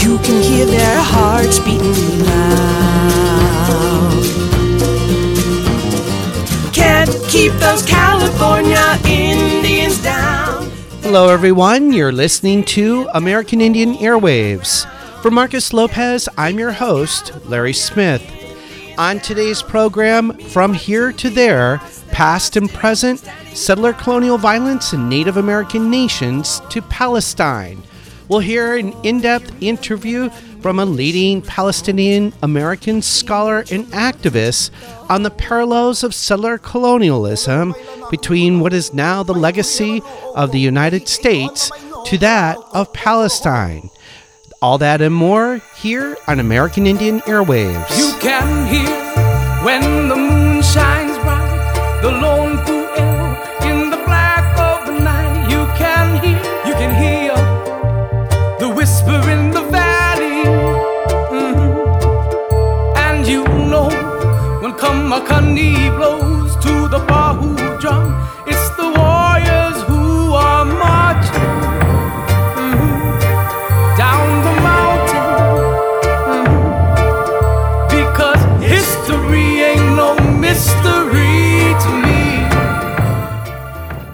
you can hear their hearts beating loud. Can't keep those California Indians down. Hello, everyone. You're listening to American Indian Airwaves. For Marcus Lopez, I'm your host, Larry Smith. On today's program, From Here to There, Past and Present, Settler Colonial Violence in Native American Nations to Palestine. We'll hear an in depth interview from a leading Palestinian American scholar and activist on the parallels of settler colonialism between what is now the legacy of the United States to that of Palestine. All that and more here on American Indian Airwaves. You can hear when the moon shines the lone Fuel in the black of the night. You can hear, you can hear the whisper in the valley, Mhm. and you know when Kamakani blows to the Bahu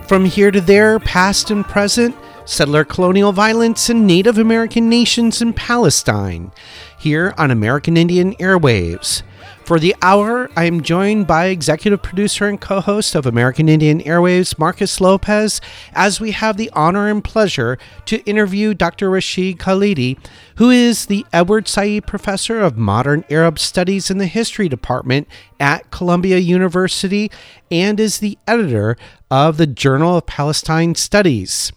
From here to there, past and present, settler colonial violence and Native American nations in Palestine, here on American Indian Airwaves. For the hour, I am joined by executive producer and co host of American Indian Airwaves, Marcus Lopez, as we have the honor and pleasure to interview Dr. Rashid Khalidi, who is the Edward Said Professor of Modern Arab Studies in the History Department at Columbia University and is the editor of the Journal of Palestine Studies.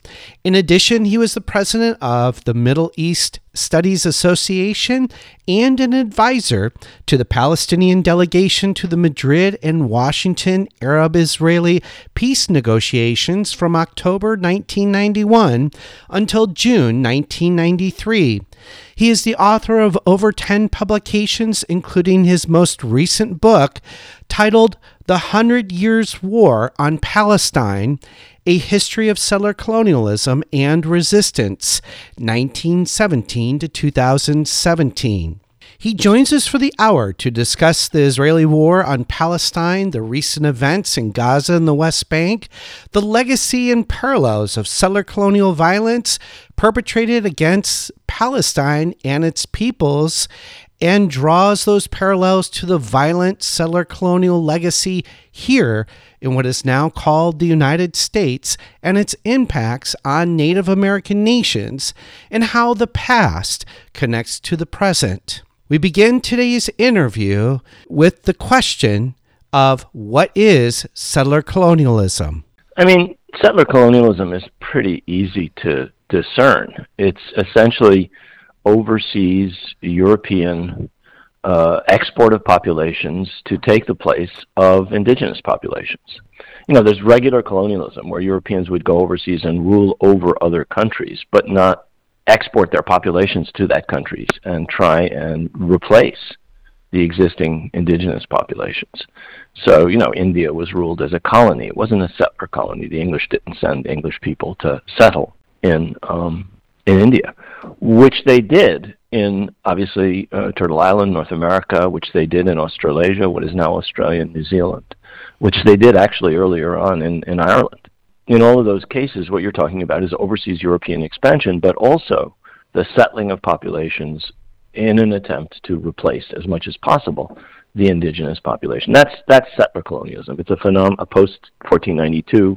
In addition, he was the president of the Middle East Studies Association and an advisor to the Palestinian delegation to the Madrid and Washington Arab Israeli peace negotiations from October 1991 until June 1993. He is the author of over 10 publications, including his most recent book titled The Hundred Years' War on Palestine A History of Settler Colonialism and Resistance, 1917 to 2017. He joins us for the hour to discuss the Israeli war on Palestine, the recent events in Gaza and the West Bank, the legacy and parallels of settler colonial violence perpetrated against Palestine and its peoples, and draws those parallels to the violent settler colonial legacy here in what is now called the United States and its impacts on Native American nations, and how the past connects to the present. We begin today's interview with the question of what is settler colonialism? I mean, settler colonialism is pretty easy to discern. It's essentially overseas European uh, export of populations to take the place of indigenous populations. You know, there's regular colonialism where Europeans would go overseas and rule over other countries, but not export their populations to that countries and try and replace the existing indigenous populations. So, you know, India was ruled as a colony. It wasn't a settler colony. The English didn't send English people to settle in um, in India, which they did in obviously uh, Turtle Island, North America, which they did in Australasia, what is now Australia and New Zealand, which they did actually earlier on in, in Ireland. In all of those cases, what you're talking about is overseas European expansion, but also the settling of populations in an attempt to replace as much as possible the indigenous population. That's that's settler colonialism. It's a phenom- a post 1492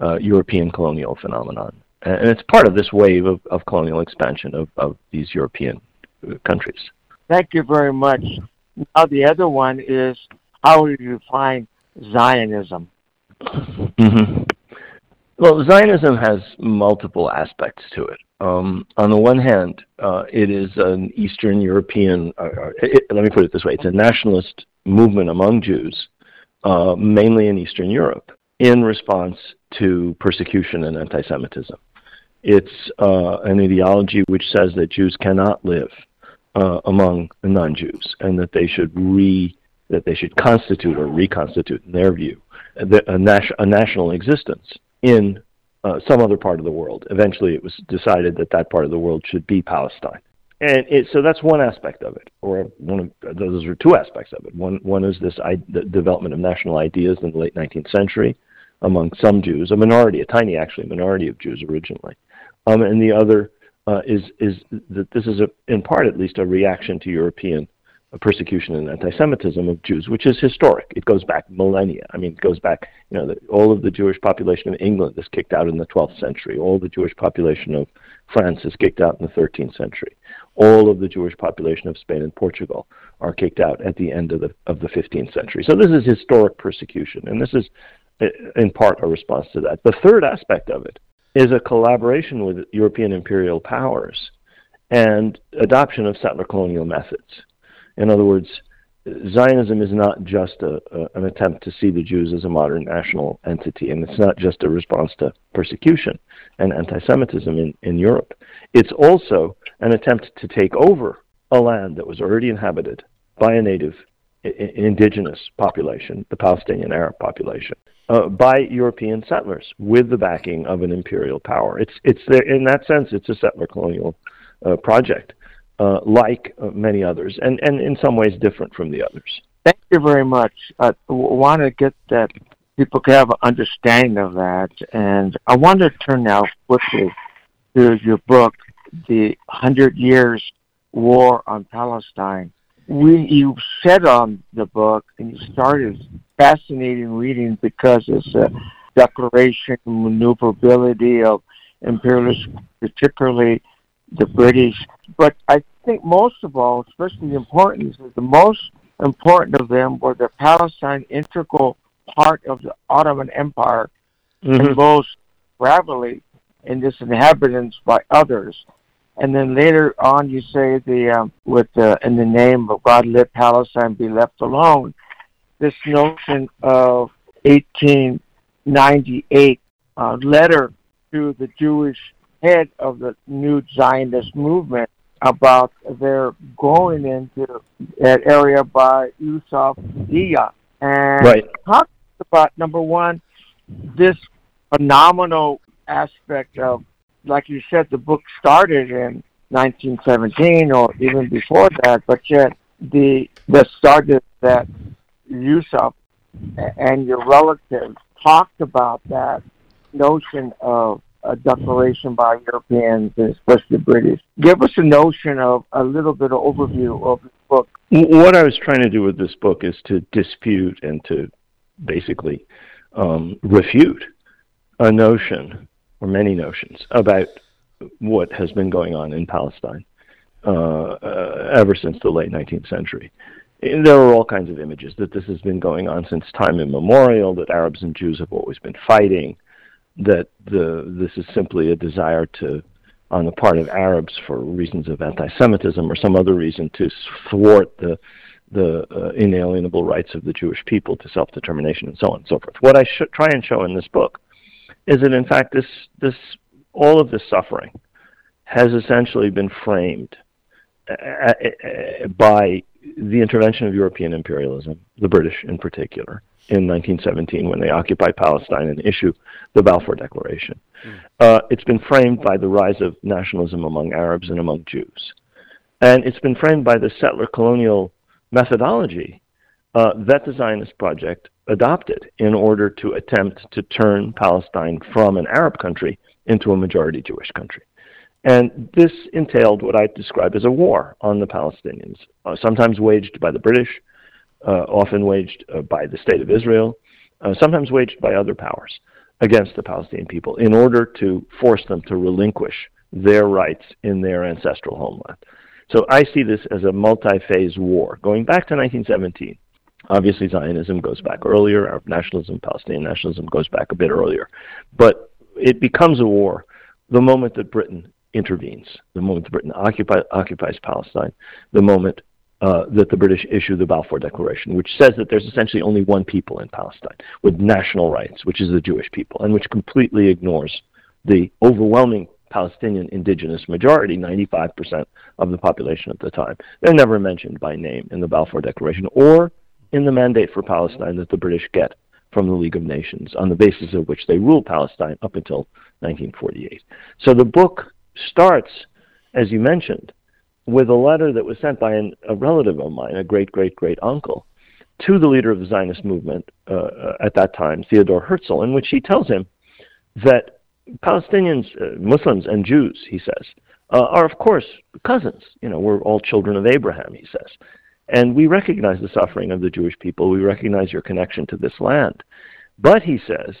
uh, European colonial phenomenon, and it's part of this wave of, of colonial expansion of, of these European uh, countries. Thank you very much. Now the other one is how do you define Zionism? hmm Well, Zionism has multiple aspects to it. Um, on the one hand, uh, it is an Eastern European, uh, uh, it, let me put it this way, it's a nationalist movement among Jews, uh, mainly in Eastern Europe, in response to persecution and anti Semitism. It's uh, an ideology which says that Jews cannot live uh, among non Jews and that they should re that they should constitute or reconstitute, in their view, a, nat- a national existence in uh, some other part of the world. Eventually, it was decided that that part of the world should be Palestine. And it, so that's one aspect of it, or one of those are two aspects of it. One, one is this I, the development of national ideas in the late 19th century among some Jews, a minority, a tiny actually minority of Jews originally, um, and the other uh, is is that this is a, in part at least a reaction to European persecution and anti-Semitism of Jews, which is historic. It goes back millennia. I mean, it goes back, you know, the, all of the Jewish population of England is kicked out in the 12th century. All the Jewish population of France is kicked out in the 13th century. All of the Jewish population of Spain and Portugal are kicked out at the end of the of the 15th century. So this is historic persecution, and this is in part a response to that. The third aspect of it is a collaboration with European imperial powers and adoption of settler colonial methods. In other words, Zionism is not just a, a, an attempt to see the Jews as a modern national entity, and it's not just a response to persecution and anti Semitism in, in Europe. It's also an attempt to take over a land that was already inhabited by a native indigenous population, the Palestinian Arab population, uh, by European settlers with the backing of an imperial power. It's, it's there, in that sense, it's a settler colonial uh, project, uh, like uh, many others, and, and in some ways different from the others. Thank you very much. I want to get that people can have an understanding of that, and I want to turn now quickly to your book, The Hundred Years War on Palestine we you said on the book and you started fascinating reading because it's a declaration of maneuverability of imperialists, particularly the British. But I think most of all, especially the importance, is the most important of them were the Palestine integral part of the Ottoman Empire mm-hmm. and most gradually in this inhabitants by others. And then later on, you say the um, with the in the name of God, let Palestine be left alone. This notion of 1898 uh, letter to the Jewish head of the new Zionist movement about their going into that area by Yusuf Dia and right. talk about number one this phenomenal aspect of like you said, the book started in 1917 or even before that, but yet the the started that Yusuf and your relatives talked about that notion of a declaration by Europeans and especially the British. Give us a notion of a little bit of overview of the book. What I was trying to do with this book is to dispute and to basically um, refute a notion or many notions about what has been going on in Palestine uh, uh, ever since the late 19th century. There are all kinds of images that this has been going on since time immemorial, that Arabs and Jews have always been fighting, that the, this is simply a desire to, on the part of Arabs for reasons of anti-Semitism or some other reason, to thwart the the uh, inalienable rights of the Jewish people to self-determination and so on and so forth. What I try and show in this book is that in fact this this all of this suffering has essentially been framed uh, uh, uh, by the intervention of European imperialism, the British in particular, in 1917 when they occupied Palestine and issue the Balfour Declaration. Mm. Uh, it's been framed by the rise of nationalism among Arabs and among Jews. And it's been framed by the settler colonial methodology uh, that the Zionist project adopted in order to attempt to turn Palestine from an Arab country into a majority Jewish country. And this entailed what I describe as a war on the Palestinians, uh, sometimes waged by the British, uh, often waged uh, by the State of Israel, uh, sometimes waged by other powers against the Palestinian people in order to force them to relinquish their rights in their ancestral homeland. So I see this as a multi phase war going back to 1917 Obviously, Zionism goes back earlier. Arab nationalism, Palestinian nationalism goes back a bit earlier. But it becomes a war the moment that Britain intervenes, the moment Britain occupy, occupies Palestine, the moment uh, that the British issue the Balfour Declaration, which says that there's essentially only one people in Palestine with national rights, which is the Jewish people, and which completely ignores the overwhelming Palestinian indigenous majority, 95% of the population at the time. They're never mentioned by name in the Balfour Declaration or in the mandate for Palestine that the British get from the League of Nations on the basis of which they ruled Palestine up until 1948. So the book starts, as you mentioned, with a letter that was sent by an, a relative of mine, a great great great uncle, to the leader of the Zionist movement uh, uh, at that time, Theodore Herzl, in which he tells him that Palestinians, uh, Muslims, and Jews, he says, uh, are of course cousins. You know, we're all children of Abraham, he says. And we recognize the suffering of the Jewish people. We recognize your connection to this land. But, he says,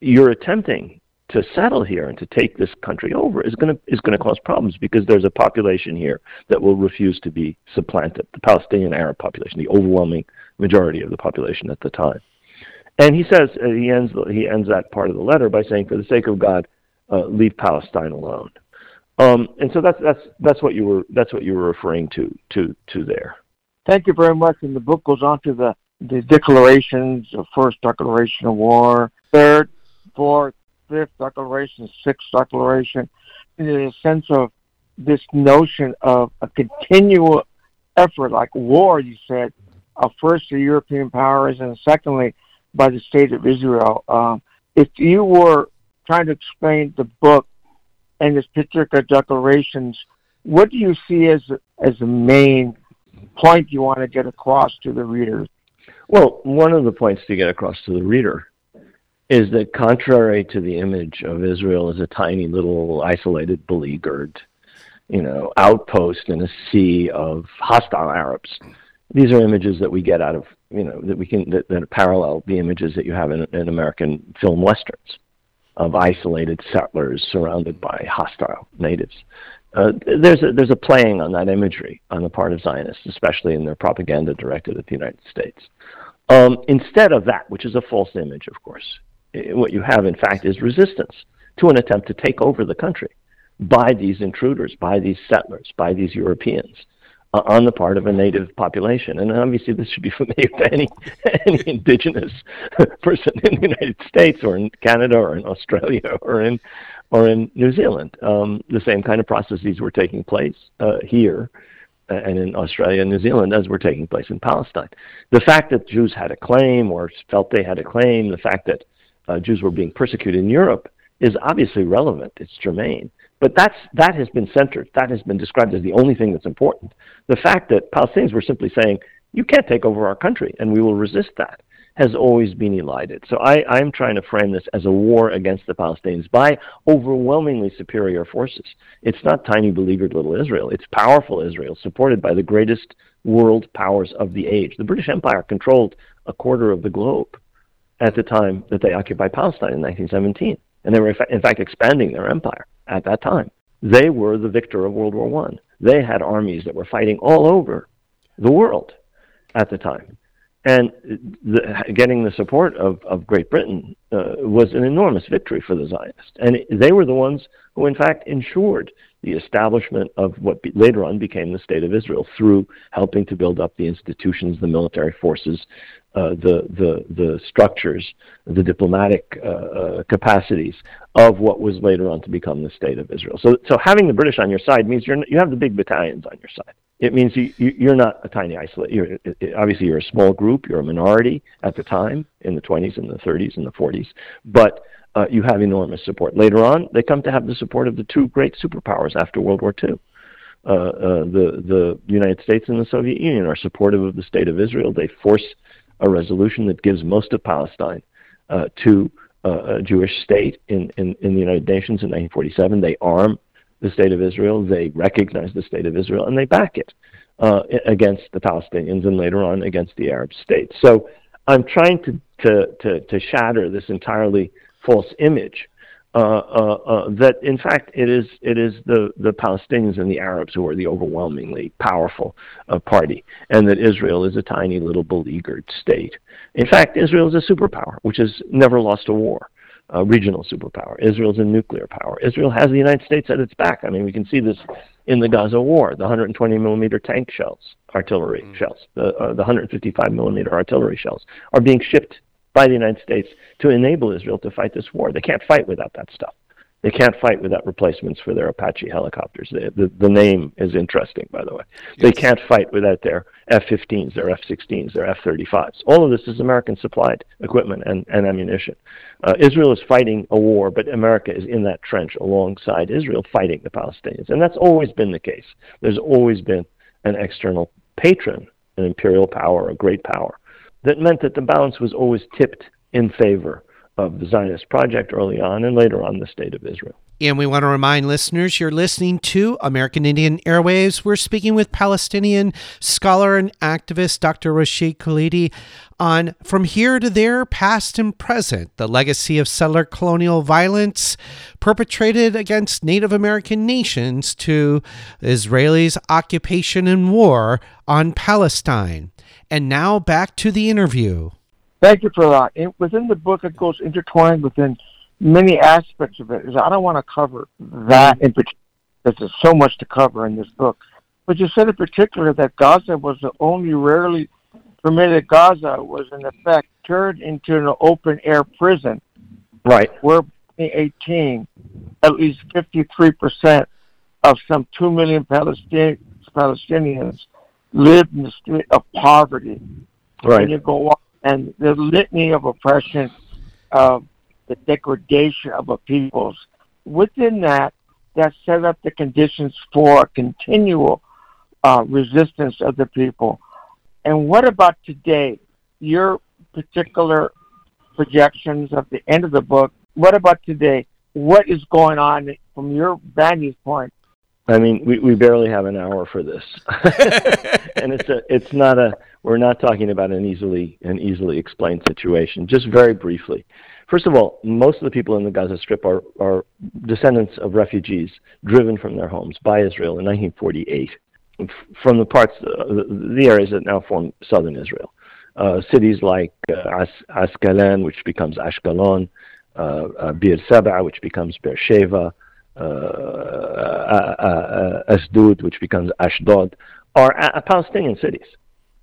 you're attempting to settle here and to take this country over is going to is going to cause problems because there's a population here that will refuse to be supplanted. The Palestinian Arab population, the overwhelming majority of the population at the time. And he says uh, he ends he ends that part of the letter by saying, "For the sake of God, uh, leave Palestine alone." Um, and so that's that's that's what you were that's what you were referring to to to there. Thank you very much. And the book goes on to the the declarations: the first declaration of war, third, fourth, fifth declaration, sixth declaration. In a sense of this notion of a continual effort, like war, you said, uh, first the European powers, and secondly by the state of Israel. Um, if you were trying to explain the book and its particular declarations, what do you see as as the main point you want to get across to the readers? Well, one of the points to get across to the reader is that contrary to the image of Israel as a tiny little isolated beleaguered, you know, outpost in a sea of hostile Arabs, these are images that we get out of you know that we can that, that parallel the images that you have in, in American film westerns of isolated settlers surrounded by hostile natives. Uh, there's a there's a playing on that imagery on the part of Zionists, especially in their propaganda directed at the United States. Um, instead of that, which is a false image, of course, what you have in fact is resistance to an attempt to take over the country by these intruders, by these settlers, by these Europeans uh, on the part of a native population. And obviously, this should be familiar to any any indigenous person in the United States or in Canada or in Australia or in or in New Zealand. Um, the same kind of processes were taking place uh, here uh, and in Australia and New Zealand as were taking place in Palestine. The fact that Jews had a claim or felt they had a claim, the fact that uh, Jews were being persecuted in Europe is obviously relevant. It's germane. But that's, that has been centered. That has been described as the only thing that's important. The fact that Palestinians were simply saying, you can't take over our country, and we will resist that, has always been elided. So I, I'm trying to frame this as a war against the Palestinians by overwhelmingly superior forces. It's not tiny, beleaguered little Israel. It's powerful Israel, supported by the greatest world powers of the age. The British Empire controlled a quarter of the globe at the time that they occupied Palestine in 1917. And they were, in fact, expanding their empire at that time. They were the victor of World War I. They had armies that were fighting all over the world at the time. And the, getting the support of, of Great Britain uh, was an enormous victory for the Zionists. And they were the ones who, in fact, ensured the establishment of what be, later on became the State of Israel through helping to build up the institutions, the military forces, uh, the, the, the structures, the diplomatic uh, uh, capacities of what was later on to become the State of Israel. So, so having the British on your side means you're, you have the big battalions on your side. It means you, you, are not a tiny isolate. You're, it, obviously, you're a small group. You're a minority at the time in the 20s and the 30s and the 40s, but uh, you have enormous support. Later on, they come to have the support of the two great superpowers after World War II. Uh, uh, the the United States and the Soviet Union are supportive of the state of Israel. They force a resolution that gives most of Palestine uh, to uh, a Jewish state in, in, in the United Nations in 1947. They arm the state of Israel, they recognize the state of Israel, and they back it uh, against the Palestinians and later on against the Arab states. So I'm trying to, to, to, to shatter this entirely false image uh, uh, uh, that in fact it is it is the, the Palestinians and the Arabs who are the overwhelmingly powerful uh, party, and that Israel is a tiny little beleaguered state. In fact, Israel is a superpower which has never lost a war. A regional superpower. Israel is a nuclear power. Israel has the United States at its back. I mean, we can see this in the Gaza war. The 120 millimeter tank shells, artillery mm. shells, the, uh, the 155 millimeter artillery shells are being shipped by the United States to enable Israel to fight this war. They can't fight without that stuff. They can't fight without replacements for their Apache helicopters. They, the, the name is interesting, by the way. Yes. They can't fight without their F 15s, their F 16s, their F 35s. All of this is American supplied equipment and, and ammunition. Uh, Israel is fighting a war, but America is in that trench alongside Israel fighting the Palestinians. And that's always been the case. There's always been an external patron, an imperial power, a great power, that meant that the balance was always tipped in favor of the Zionist project early on and later on the state of Israel. And we want to remind listeners you're listening to American Indian Airwaves. We're speaking with Palestinian scholar and activist Dr. Rashid Khalidi on From Here to There, Past and Present, the legacy of settler colonial violence perpetrated against Native American nations to Israelis' occupation and war on Palestine. And now back to the interview. Thank you for that. Within the book, it goes intertwined within many aspects of it. I don't want to cover that in particular because there's so much to cover in this book. But you said in particular that Gaza was the only rarely permitted Gaza was in effect turned into an open air prison. Right. Where in 18, at least 53% of some 2 million Palestinians lived in the state of poverty. Right. And you go on and the litany of oppression, of the degradation of a peoples. Within that, that set up the conditions for continual uh, resistance of the people. And what about today? Your particular projections of the end of the book. What about today? What is going on from your vantage point? I mean, we, we barely have an hour for this, and it's a it's not a we're not talking about an easily an easily explained situation. Just very briefly, first of all, most of the people in the Gaza Strip are are descendants of refugees driven from their homes by Israel in 1948 from the parts uh, the, the areas that now form southern Israel. Uh, cities like uh, As- Asqalon, which becomes Ashkelon, uh, uh, Bir Saba, which becomes Beersheba, uh, uh, uh, Asdod, which becomes Ashdod, are Palestinian cities.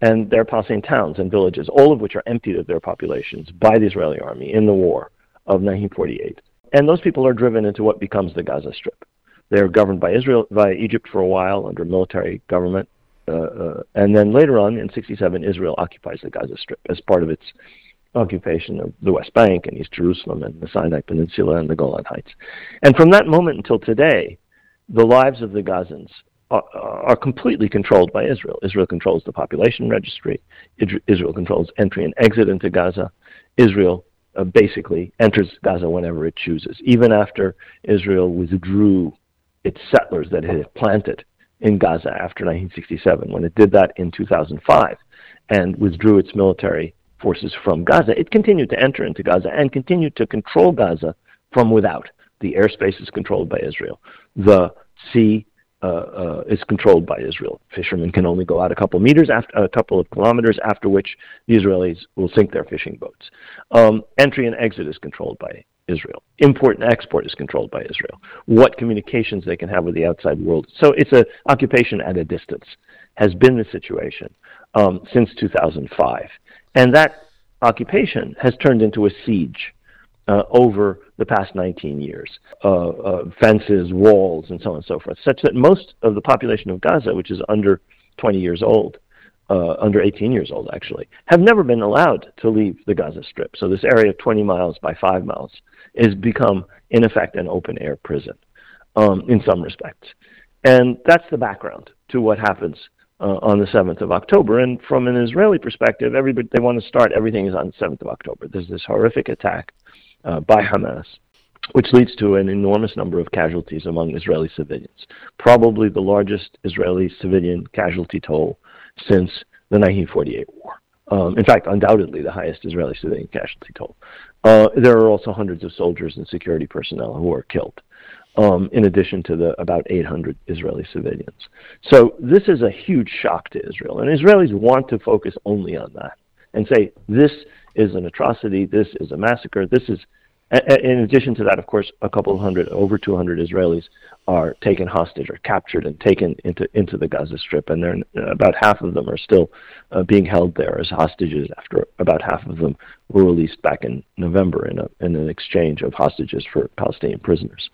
And they're Palestinian towns and villages, all of which are emptied of their populations by the Israeli army in the war of 1948. And those people are driven into what becomes the Gaza Strip. They're governed by Israel, by Egypt for a while under military government, uh, uh, and then later on in 67, Israel occupies the Gaza Strip as part of its occupation of the West Bank and East Jerusalem and the Sinai Peninsula and the Golan Heights. And from that moment until today, the lives of the Gazans are, are completely controlled by Israel. Israel controls the population registry. Israel controls entry and exit into Gaza. Israel uh, basically enters Gaza whenever it chooses, even after Israel withdrew its settlers that it had planted in Gaza after 1967. When it did that in 2005 and withdrew its military forces from Gaza, it continued to enter into Gaza and continued to control Gaza from without. The airspace is controlled by Israel. The sea uh, uh, is controlled by Israel. Fishermen can only go out a couple meters, after, a couple of kilometers, after which the Israelis will sink their fishing boats. Um, entry and exit is controlled by Israel. Import and export is controlled by Israel. What communications they can have with the outside world. So it's an occupation at a distance, has been the situation um, since 2005. And that occupation has turned into a siege uh, over the past 19 years. Uh, uh, fences, walls, and so on and so forth, such that most of the population of Gaza, which is under 20 years old, uh, under 18 years old actually, have never been allowed to leave the Gaza Strip. So this area of 20 miles by 5 miles has become, in effect, an open air prison um, in some respects. And that's the background to what happens uh, on the 7th of October. And from an Israeli perspective, everybody they want to start everything is on the 7th of October. There's this horrific attack uh, by Hamas, which leads to an enormous number of casualties among Israeli civilians. Probably the largest Israeli civilian casualty toll since the 1948 war. Um, in fact, undoubtedly the highest Israeli civilian casualty toll. Uh, there are also hundreds of soldiers and security personnel who are killed um, in addition to the about 800 Israeli civilians. So this is a huge shock to Israel, and Israelis want to focus only on that and say this is an atrocity, this is a massacre, this is In addition to that, of course, a couple of hundred, over 200 Israelis are taken hostage or captured and taken into into the Gaza Strip, and they're, about half of them are still uh, being held there as hostages. After about half of them were released back in November in, a, in an exchange of hostages for Palestinian prisoners.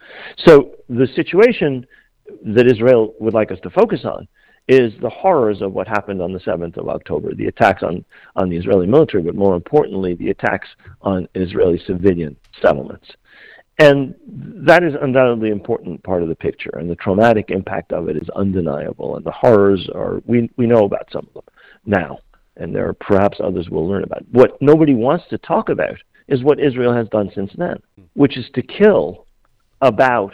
So the situation that Israel would like us to focus on is the horrors of what happened on the 7th of October, the attacks on, on the Israeli military, but more importantly, the attacks on Israeli civilian settlements. And that is undoubtedly an important part of the picture, and the traumatic impact of it is undeniable, and the horrors are, we, we know about some of them now, and there are perhaps others we'll learn about. What nobody wants to talk about is what Israel has done since then, hmm. which is to kill about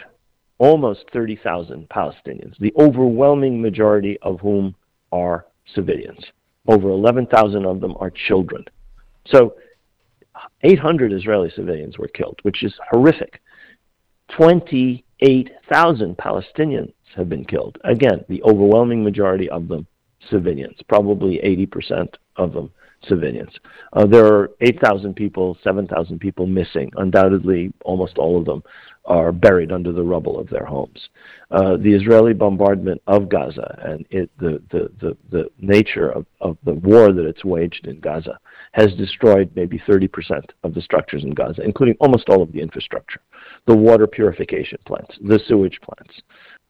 almost 30,000 Palestinians, the overwhelming majority of whom are civilians. Over 11,000 of them are children. So 800 Israeli civilians were killed, which is horrific. 28,000 Palestinians have been killed. Again, the overwhelming majority of them civilians, probably 80% of them civilians. Uh, there are 8,000 people, 7,000 people missing. Undoubtedly, almost all of them are buried under the rubble of their homes. Uh, the Israeli bombardment of Gaza and it, the, the, the, the nature of, of the war that it's waged in Gaza has destroyed maybe 30% of the structures in Gaza, including almost all of the infrastructure the water purification plants, the sewage plants,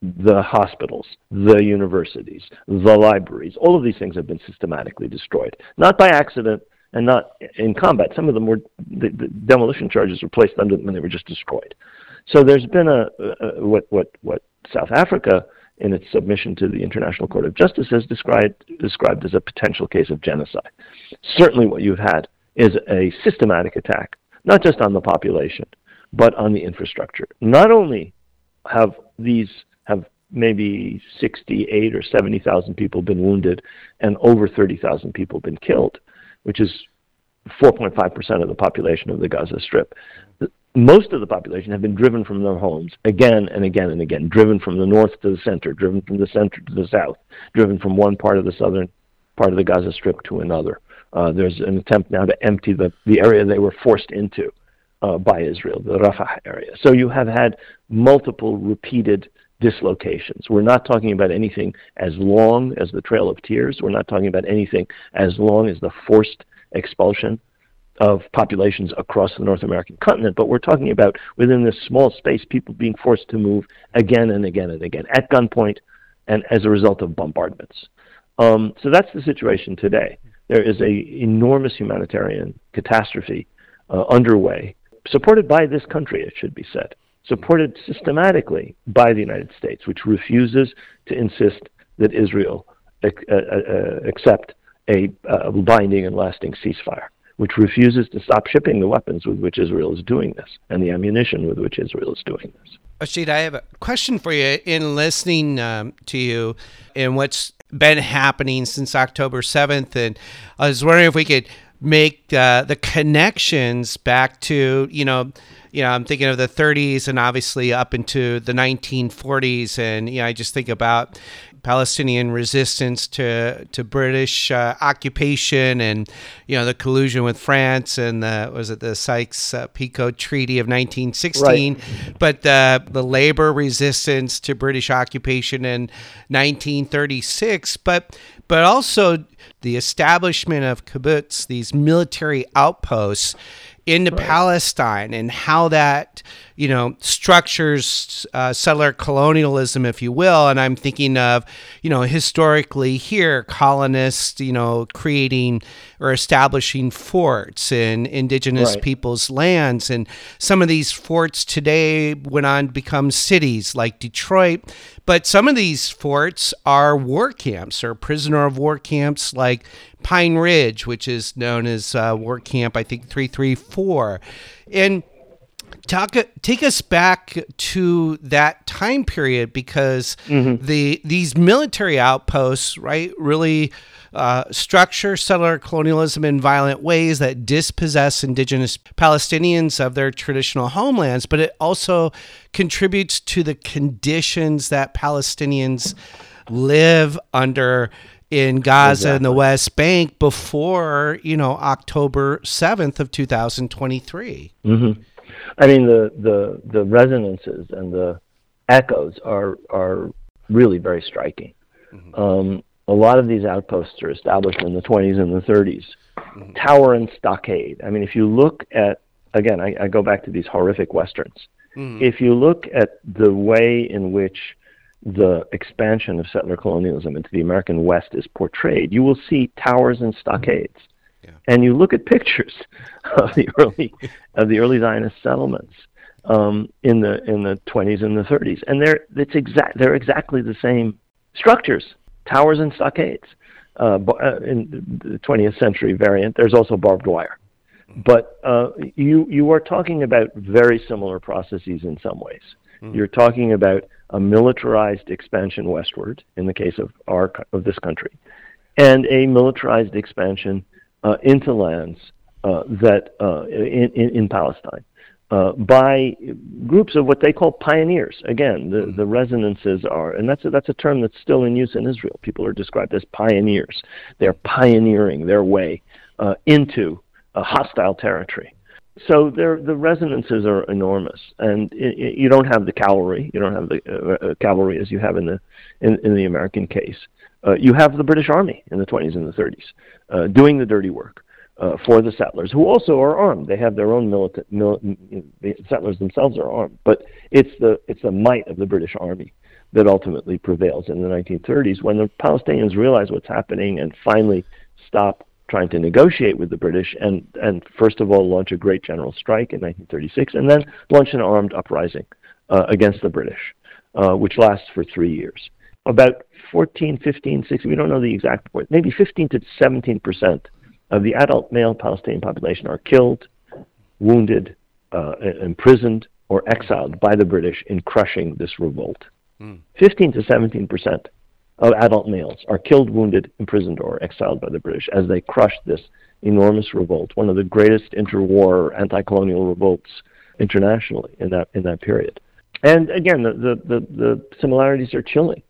the hospitals, the universities, the libraries. All of these things have been systematically destroyed, not by accident and not in combat. Some of them were the, the demolition charges were placed under them and they were just destroyed. So there's been a, a what what what South Africa in its submission to the International Court of Justice has described described as a potential case of genocide. Certainly, what you've had is a systematic attack, not just on the population, but on the infrastructure. Not only have these have maybe 68 or 70,000 people been wounded and over 30,000 people been killed, which is 4.5% of the population of the Gaza Strip most of the population have been driven from their homes again and again and again, driven from the north to the center, driven from the center to the south, driven from one part of the southern part of the Gaza Strip to another. Uh, there's an attempt now to empty the, the area they were forced into uh, by Israel, the Rafah area. So you have had multiple repeated dislocations. We're not talking about anything as long as the Trail of Tears. We're not talking about anything as long as the forced expulsion of populations across the North American continent, but we're talking about within this small space, people being forced to move again and again and again at gunpoint and as a result of bombardments. Um, so that's the situation today. There is a enormous humanitarian catastrophe uh, underway, supported by this country, it should be said, supported systematically by the United States, which refuses to insist that Israel ac- uh, uh, accept a uh, binding and lasting ceasefire which refuses to stop shipping the weapons with which Israel is doing this and the ammunition with which Israel is doing this. Rashid, I have a question for you. In listening um, to you and what's been happening since October 7th, and I was wondering if we could make uh, the connections back to, you know, you know, I'm thinking of the 30s and obviously up into the 1940s, and you know, I just think about Palestinian resistance to to British uh, occupation and you know the collusion with France and the was it the Sykes-Picot Treaty of 1916, right. but the the labor resistance to British occupation in 1936, but but also the establishment of kibbutz, these military outposts into right. Palestine and how that you know structures uh, settler colonialism, if you will. And I'm thinking of you know historically here colonists you know creating or establishing forts in indigenous right. people's lands, and some of these forts today went on to become cities like Detroit. But some of these forts are war camps or prisoner of war camps like Pine Ridge, which is known as uh, War Camp, I think 334. And talk take us back to that time period because mm-hmm. the these military outposts right really uh, structure settler colonialism in violent ways that dispossess indigenous Palestinians of their traditional homelands, but it also contributes to the conditions that Palestinians live under in Gaza exactly. and the West Bank before, you know, October 7th of 2023. Mm-hmm. I mean, the, the, the resonances and the echoes are, are really very striking. Mm-hmm. Um, a lot of these outposts are established in the 20s and the 30s. Mm-hmm. Tower and stockade. I mean, if you look at, again, I, I go back to these horrific westerns. Mm-hmm. If you look at the way in which the expansion of settler colonialism into the American West is portrayed, you will see towers and stockades. And you look at pictures of the early of the early Zionist settlements um, in the in the 20s and the 30s, and they're it's exact they're exactly the same structures, towers and stockades. Uh, uh in the 20th century variant, there's also barbed wire, but uh, you you are talking about very similar processes in some ways. Mm. You're talking about a militarized expansion westward in the case of our of this country, and a militarized expansion into lands uh, that uh, in, in, in Palestine. Uh, by groups of what they call pioneers. Again, the, mm-hmm. the resonances are, and that's a, that's a term that's still in use in Israel. People are described as pioneers. They're pioneering their way uh, into a hostile territory. So the resonances are enormous, and it, it, you don't have the cavalry. You don't have the uh, uh cavalry as you have in the in, in the American case. Uh, you have the British Army in the 20s and the 30s uh, doing the dirty work uh, for the settlers, who also are armed. They have their own militant. Mil- the settlers themselves are armed, but it's the it's the might of the British Army that ultimately prevails in the 1930s when the Palestinians realize what's happening and finally stop trying to negotiate with the British and and first of all launch a great general strike in 1936 and then launch an armed uprising uh, against the British, uh, which lasts for three years about 14, 15, 16, we don't know the exact point, maybe 15 to 17 percent of the adult male Palestinian population are killed, wounded, uh, imprisoned, or exiled by the British in crushing this revolt. Mm. 15 to 17 percent of adult males are killed, wounded, imprisoned, or exiled by the British as they crush this enormous revolt, one of the greatest interwar anti-colonial revolts internationally in that in that period. And again, the the, the, the similarities are chilling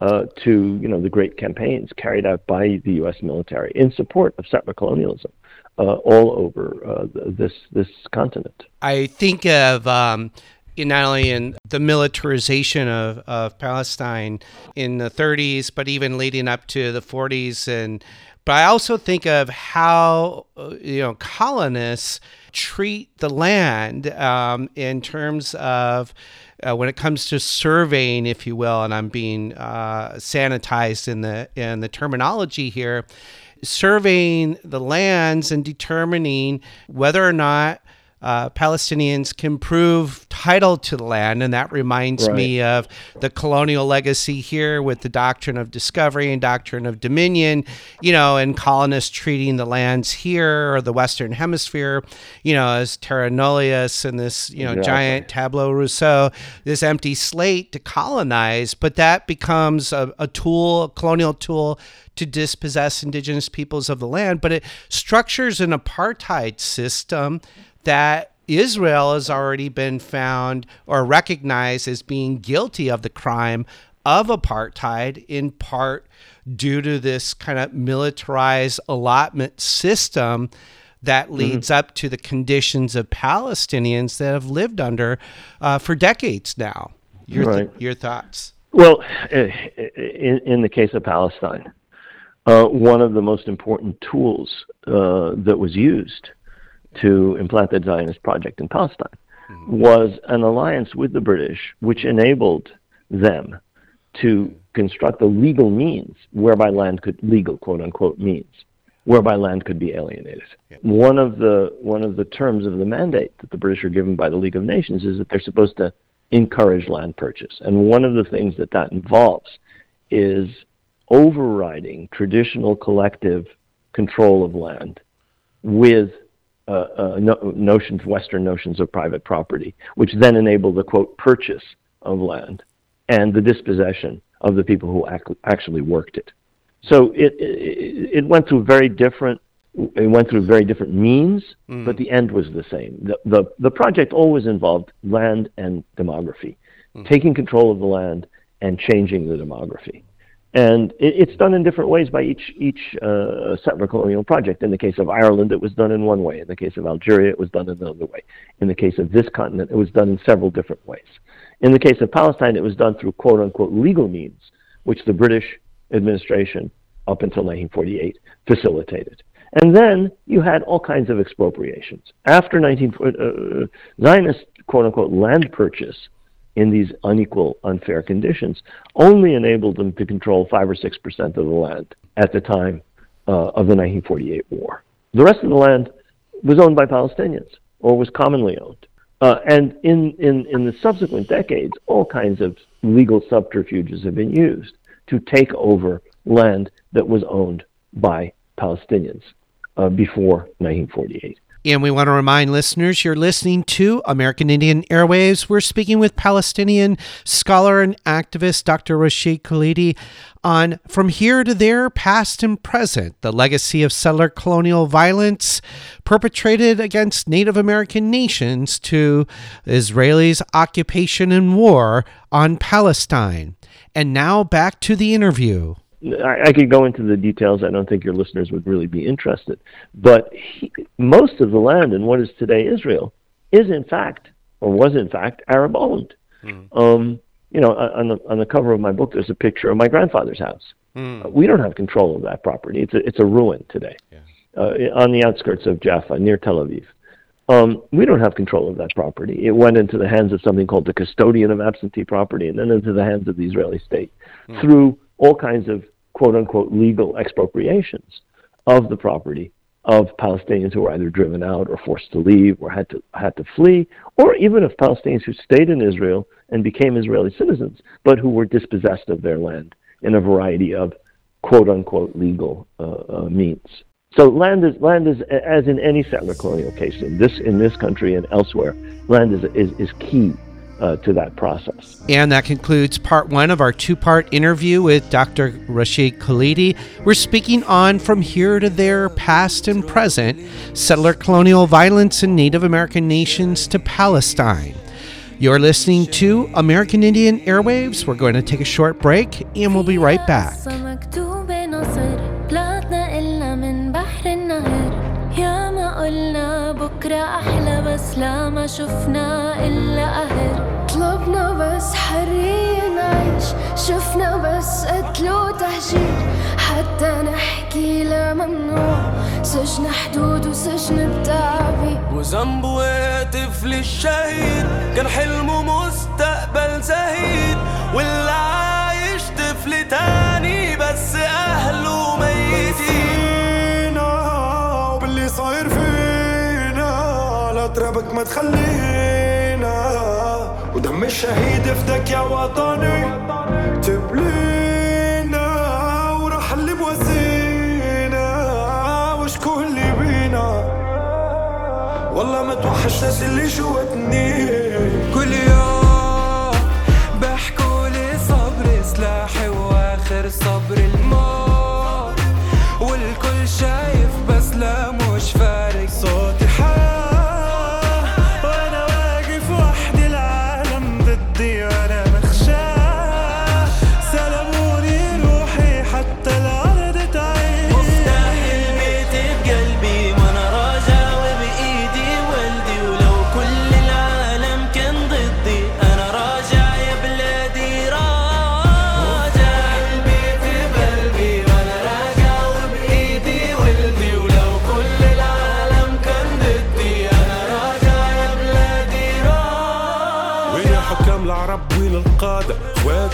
uh, to you know the great campaigns carried out by the U.S. military in support of settler colonialism uh, all over uh, this this continent. I think of. Um, not only in the militarization of, of Palestine in the 30s, but even leading up to the 40s, and but I also think of how uh, you know colonists treat the land um, in terms of uh, when it comes to surveying, if you will, and I'm being uh, sanitized in the in the terminology here, surveying the lands and determining whether or not uh, Palestinians can prove title to the land. And that reminds right. me of the colonial legacy here with the doctrine of discovery and doctrine of dominion, you know, and colonists treating the lands here or the Western Hemisphere, you know, as terra nullius and this, you know, exactly. giant tabula rasa, this empty slate to colonize. But that becomes a, a tool, a colonial tool to dispossess indigenous peoples of the land, but it structures an apartheid system that Israel has already been found or recognized as being guilty of the crime of apartheid in part due to this kind of militarized allotment system that mm-hmm. leads mm-hmm. up to the conditions of Palestinians that have lived under uh, for decades now. Your, th- right. your thoughts? Well, in, in the case of Palestine, uh, one of the most important tools uh, that was used to implant the Zionist project in Palestine mm-hmm. was an alliance with the British, which enabled them to construct the legal means whereby land could legal quote unquote means whereby land could be alienated. Yeah. One of the one of the terms of the mandate that the British are given by the League of Nations is that they're supposed to encourage land purchase, and one of the things that that involves is overriding traditional collective control of land with uh, uh, no, notions, Western notions of private property, which then enable the quote purchase of land and the dispossession of the people who ac- actually worked it. So it, it, it went through very different it went through very different means, mm. but the end was the same. The, the, the project always involved land and demography, mm. taking control of the land and changing the demography. And it, it's done in different ways by each each uh, settler colonial project. In the case of Ireland, it was done in one way. In the case of Algeria, it was done another way. In the case of this continent, it was done in several different ways. In the case of Palestine, it was done through quote unquote legal means, which the British administration up until 1948 facilitated. And then you had all kinds of expropriations. After 19, uh, Zionist quote unquote land purchase in these unequal, unfair conditions only enabled them to control 5 or 6% of the land at the time uh, of the 1948 war. The rest of the land was owned by Palestinians or was commonly owned. Uh, and in, in, in the subsequent decades, all kinds of legal subterfuges have been used to take over land that was owned by Palestinians uh, before 1948. And we want to remind listeners you're listening to American Indian Airwaves. We're speaking with Palestinian scholar and activist Dr. Rashid Khalidi on From Here to There, Past and Present, the legacy of settler colonial violence perpetrated against Native American nations to Israelis' occupation and war on Palestine. And now back to the interview. I, I could go into the details. I don't think your listeners would really be interested. But he, most of the land in what is today Israel is, in fact, or was in fact, Arab owned. Mm. Um, you know, on the on the cover of my book, there's a picture of my grandfather's house. Mm. We don't have control of that property. It's a it's a ruin today, yeah. uh, on the outskirts of Jaffa, near Tel Aviv. Um, we don't have control of that property. It went into the hands of something called the custodian of absentee property, and then into the hands of the Israeli state mm. through all kinds of quote unquote legal expropriations of the property of Palestinians who were either driven out or forced to leave or had to had to flee, or even of Palestinians who stayed in Israel and became Israeli citizens, but who were dispossessed of their land in a variety of quote unquote legal uh, uh, means. So land is land is as in any settler colonial case in this in this country and elsewhere, land is is, is key uh, to that process. And that concludes part one of our two part interview with Dr. Rashid Khalidi. We're speaking on From Here to There, Past and Present Settler Colonial Violence in Native American Nations to Palestine. You're listening to American Indian Airwaves. We're going to take a short break and we'll be right back. لا ما شفنا إلا قهر طلبنا بس حرية نعيش شفنا بس قتل وتهجير. حتى نحكي لا ممنوع. سجن حدود وسجن بتعبير. وذنبه طفل الشهيد. كان حلمه مستقبل زهيد واللي عايش طفل تاني. ما تخلينا. ودم الشهيد فدك يا وطني. تبلينا وراح اللي مواسينا وشكون اللي بينا. والله ما توحش ناس اللي جواتني كل يوم بحكوا لي صبر سلاحي وآخر صبر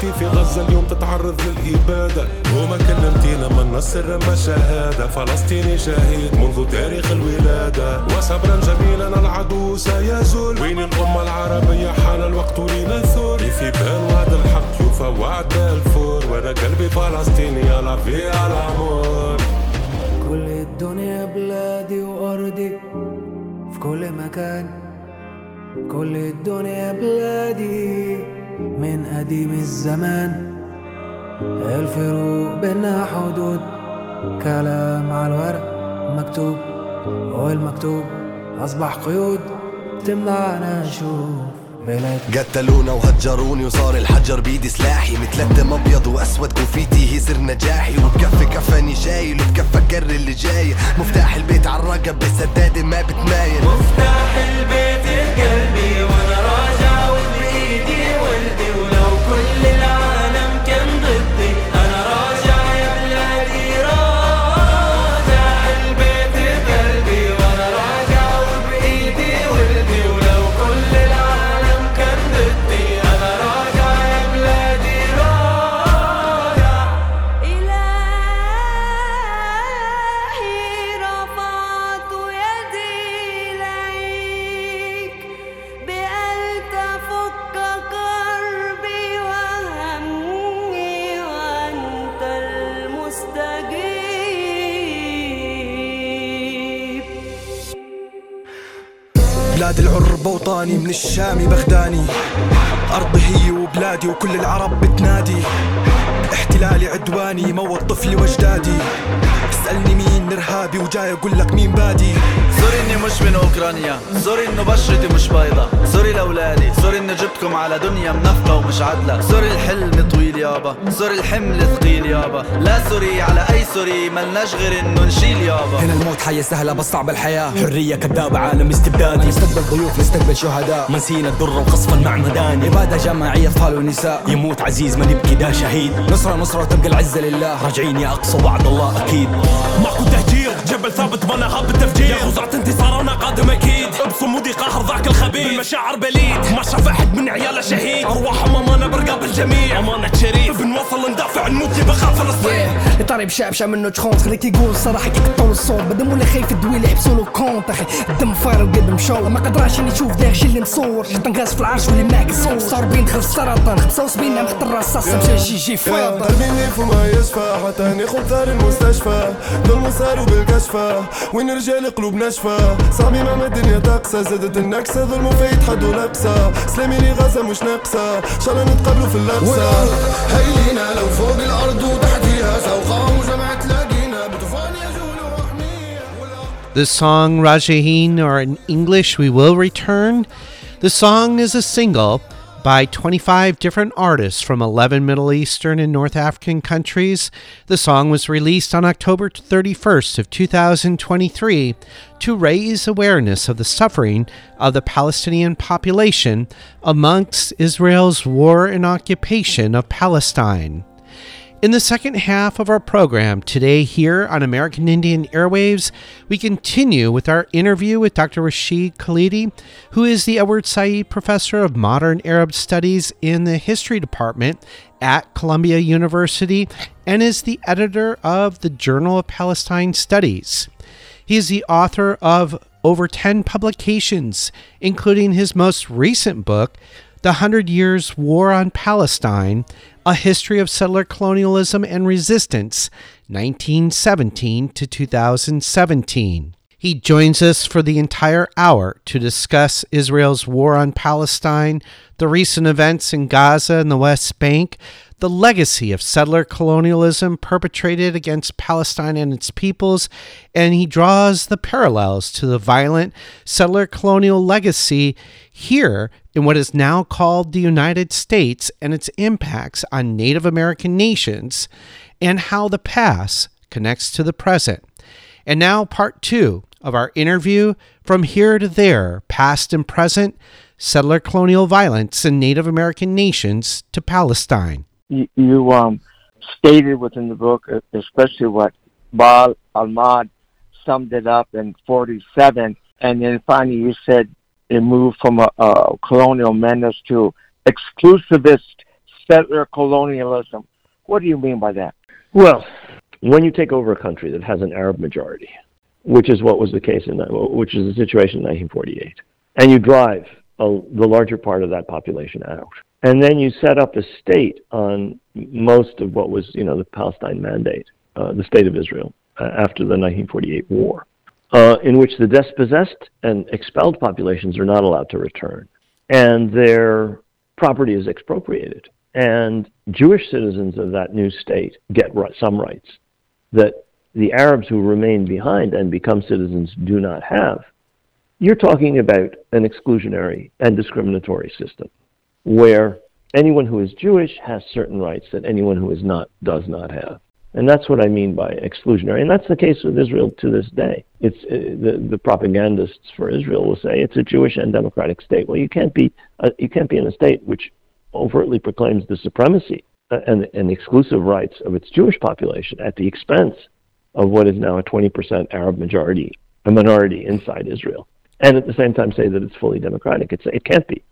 اخواتي في غزة اليوم تتعرض للإبادة. وما كلمتينا من نصر ما شهادة فلسطيني شهيد منذ تاريخ الولادة. وصبرا جميلا العدو سيزول. وين الأمة العربية؟ حان الوقت لنثور. في بال وعد الحق يوفى وعد بالفور وأنا قلبي فلسطيني يلا في الأمور. كل الدنيا بلادي وأرضي. في كل مكان. كل الدنيا بلادي. من قديم الزمان. الفروق بينا حدود كلام على الورق مكتوب والمكتوب أصبح قيود. تمنعنا نشوف قتلونا وهجروني وصار الحجر بيدي سلاحي. متلتم أبيض وأسود كوفيتي هي سر نجاحي. وبكفي كفاني شايل وبكفى كر اللي جاي. مفتاح البيت عالرقب بسدادة ما بتمايل مفتاح البيت قلبي وأنا راجع وبايدي ولدي ولو كل العالم العرب وطاني من الشام بغداني. أرضي هي وبلادي وكل العرب بتنادي. احتلالي عدواني موت طفلي واجدادي اسألني مين إرهابي وجاي أقول لك مين بادي. سوري إني مش من أوكرانيا سوري إنه بشرتي مش بيضة. سوري لأولادي سوري إني جبتكم على دنيا منفقة ومش عدلة. سوري الحلم طويل يابا سوري الحمل ثقيل يابا لا سوري على أي سوري ملناش غير إنه نشيل يابا هنا الموت حياة سهلة بس صعب الحياة. حرية كذابة عالم استبدادي. نستقبل ضيوف نستقبل شهداء. ما نسينا الدرة وقصفا مع مداني عبادة جماعية أطفال ونساء يموت عزيز ما نبكي ده شهيد. نصرة نصرة وتبقى العزة لله. راجعين يا أقصى وعد الله تهجير جبل ثابت بنا هاب التفجير يا غزاة انتصارنا قادم أكيد. بصمودي قهر ذاك الخبيث بالمشاعر بليد ما شاف أحد من عياله شهيد. أرواح امامنا برقاب الجميع. أمانة شريف. بنوصل ندافع نموت بخاف فلسطين. يطري بشابشة منه تخونت خليك يقول الصراحة كي قطعوا الصوت. بدم ولا خايف الدويل يحبسوا له كونت أخي. الدم فاير وقلب مشول. ما قدراش إني نشوف داك الشي اللي مصور. حتى نقاس في العرش واللي معك صور. صار بين دخل السرطان 75 عام حتى الرصاص مشى جي جي فاضل. قلبي وما يشفى حتى ناخد ثار المستشفى. ضل صاروا بالكشفى وين رجال قلوب ناشفة صعبي ما الدنيا تقسى زادت النكسة ظلموا في يتحدوا لبسة سلامي لي غزة مش ناقصة ان شاء الله نتقابلوا في اللبسة هيلينا لو فوق الارض وتحتيها سوقا وجمع تلاقينا بطوفان يجول The song Rajahin, or in English, We Will Return. The song is a single by 25 different artists from 11 Middle Eastern and North African countries. The song was released on October 31st of 2023 to raise awareness of the suffering of the Palestinian population amongst Israel's war and occupation of Palestine. In the second half of our program today, here on American Indian Airwaves, we continue with our interview with Dr. Rashid Khalidi, who is the Edward Said Professor of Modern Arab Studies in the History Department at Columbia University and is the editor of the Journal of Palestine Studies. He is the author of over 10 publications, including his most recent book, The Hundred Years' War on Palestine A History of Settler Colonialism and Resistance, 1917 to 2017. He joins us for the entire hour to discuss Israel's war on Palestine, the recent events in Gaza and the West Bank, the legacy of settler colonialism perpetrated against Palestine and its peoples, and he draws the parallels to the violent settler colonial legacy here in what is now called the United States and its impacts on Native American nations, and how the past connects to the present. And now, part two of our interview From Here to There, Past and Present Settler Colonial Violence in Native American Nations to Palestine. You, you um, stated within the book, especially what Baal Ahmad summed it up in 47, and then finally you said it moved from a, a colonial menace to exclusivist settler colonialism. What do you mean by that? Well, when you take over a country that has an Arab majority, which is what was the case in which is the situation in 1948, and you drive a, the larger part of that population out, and then you set up a state on most of what was, you know, the Palestine Mandate, uh, the state of Israel uh, after the 1948 war, uh, in which the dispossessed and expelled populations are not allowed to return, and their property is expropriated and Jewish citizens of that new state get some rights that the Arabs who remain behind and become citizens do not have. you're talking about an exclusionary and discriminatory system where anyone who is Jewish has certain rights that anyone who is not does not have. And that's what I mean by exclusionary. And that's the case with Israel to this day. It's uh, the, the propagandists for Israel will say it's a Jewish and democratic state. Well, you can't be uh, you can't be in a state which overtly proclaims the supremacy uh, and, and exclusive rights of its Jewish population at the expense of what is now a 20% Arab majority, a minority inside Israel, and at the same time say that it's fully democratic. It's, it can't be.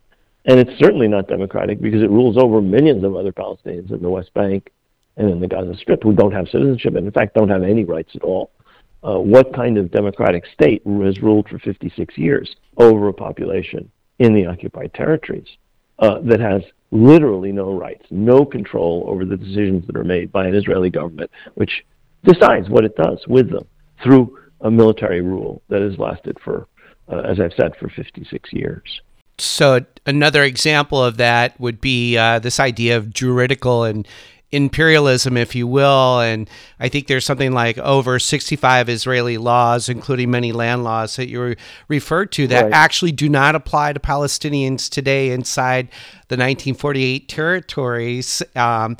And it's certainly not democratic because it rules over millions of other Palestinians in the West Bank and in the Gaza Strip who don't have citizenship and, in fact, don't have any rights at all. Uh, what kind of democratic state has ruled for 56 years over a population in the occupied territories uh, that has literally no rights, no control over the decisions that are made by an Israeli government, which decides what it does with them through a military rule that has lasted for, uh, as I've said, for 56 years. So another example of that would be uh, this idea of juridical and imperialism, if you will. And I think there's something like over 65 Israeli laws, including many land laws that you referred to, that Right. actually do not apply to Palestinians today inside the 1948 territories. Um,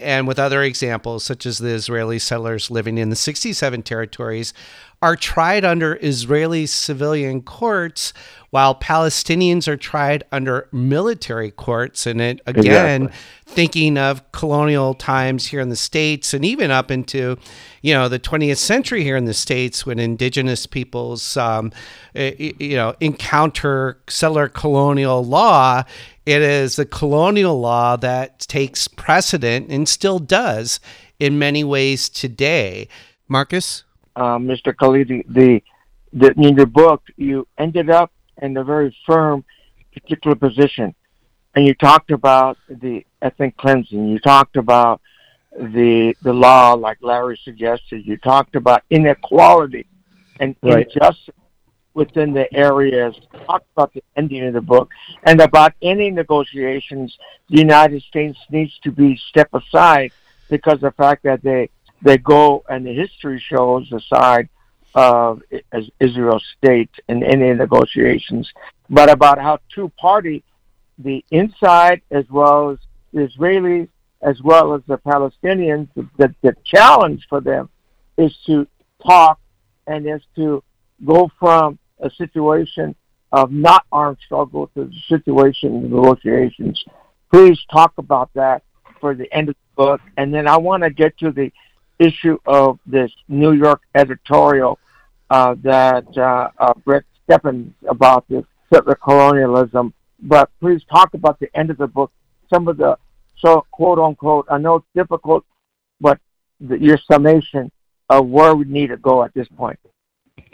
and with other examples, such as the Israeli settlers living in the 67 territories, are tried under Israeli civilian courts, while Palestinians are tried under military courts. And it again, Exactly. thinking of colonial times here in the states and even up into you know the 20th century here in the states when indigenous peoples um, y- y- you know encounter settler colonial law it is the colonial law that takes precedent and still does in many ways today marcus uh, Mr. Khalidi, the, the in your book you ended up in a very firm particular position, and you talked about the ethnic cleansing. You talked about the the law, like Larry suggested. You talked about inequality and Right. injustice within the areas. Talked about the ending of the book and about any negotiations. The United States needs to be step aside because of the fact that they they go and the history shows the side of I- as Israel's state in any negotiations, but about how two party, the inside as well as the Israelis as well as the Palestinians, the, the challenge for them is to talk and is to go from a situation of not armed struggle to the situation of negotiations. Please talk about that for the end of the book. And then I want to get to the issue of this New York editorial uh, that uh, uh, Bret Stephens about this settler colonialism. But please talk about the end of the book, some of the so quote unquote. I know it's difficult, but the, your summation of where we need to go at this point.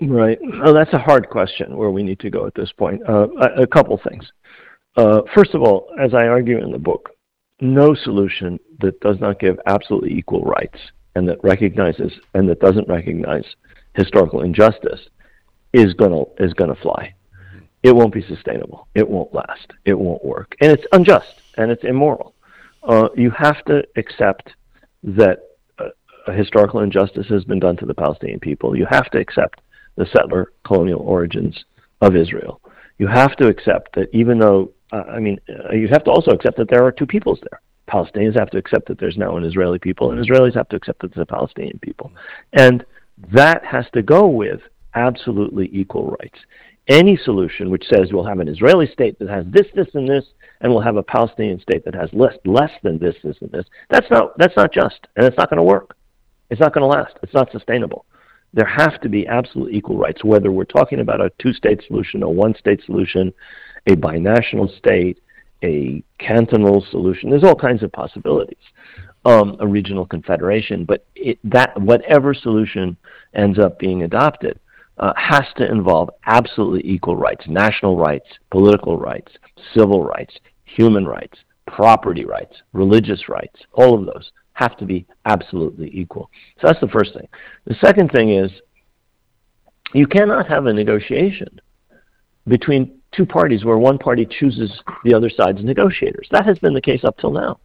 Right. Well, that's a hard question where we need to go at this point. Uh, a, a couple things. Uh, first of all, as I argue in the book, no solution that does not give absolutely equal rights and that recognizes and that doesn't recognize historical injustice is gonna is gonna fly. It won't be sustainable. It won't last. It won't work, and it's unjust and it's immoral. Uh, you have to accept that uh, a historical injustice has been done to the Palestinian people. You have to accept the settler colonial origins of Israel. You have to accept that even though, uh, I mean, uh, you have to also accept that there are two peoples there. Palestinians have to accept that there's now an Israeli people, and Israelis have to accept that there's a Palestinian people. And that has to go with absolutely equal rights. Any solution which says we'll have an Israeli state that has this, this, and this, and we'll have a Palestinian state that has less, less than this, this, and this, that's not, that's not just, and it's not going to work. It's not going to last. It's not sustainable there have to be absolute equal rights, whether we're talking about a two state solution, a one state solution, a binational state, a cantonal solution. There's all kinds of possibilities. Um, a regional confederation, but it, that whatever solution ends up being adopted uh, has to involve absolutely equal rights: national rights, political rights, civil rights, human rights, property rights, religious rights. All of those have to be absolutely equal. So that's the first thing. The second thing is you cannot have a negotiation between two parties where one party chooses the other side's negotiators. That has been the case up till now.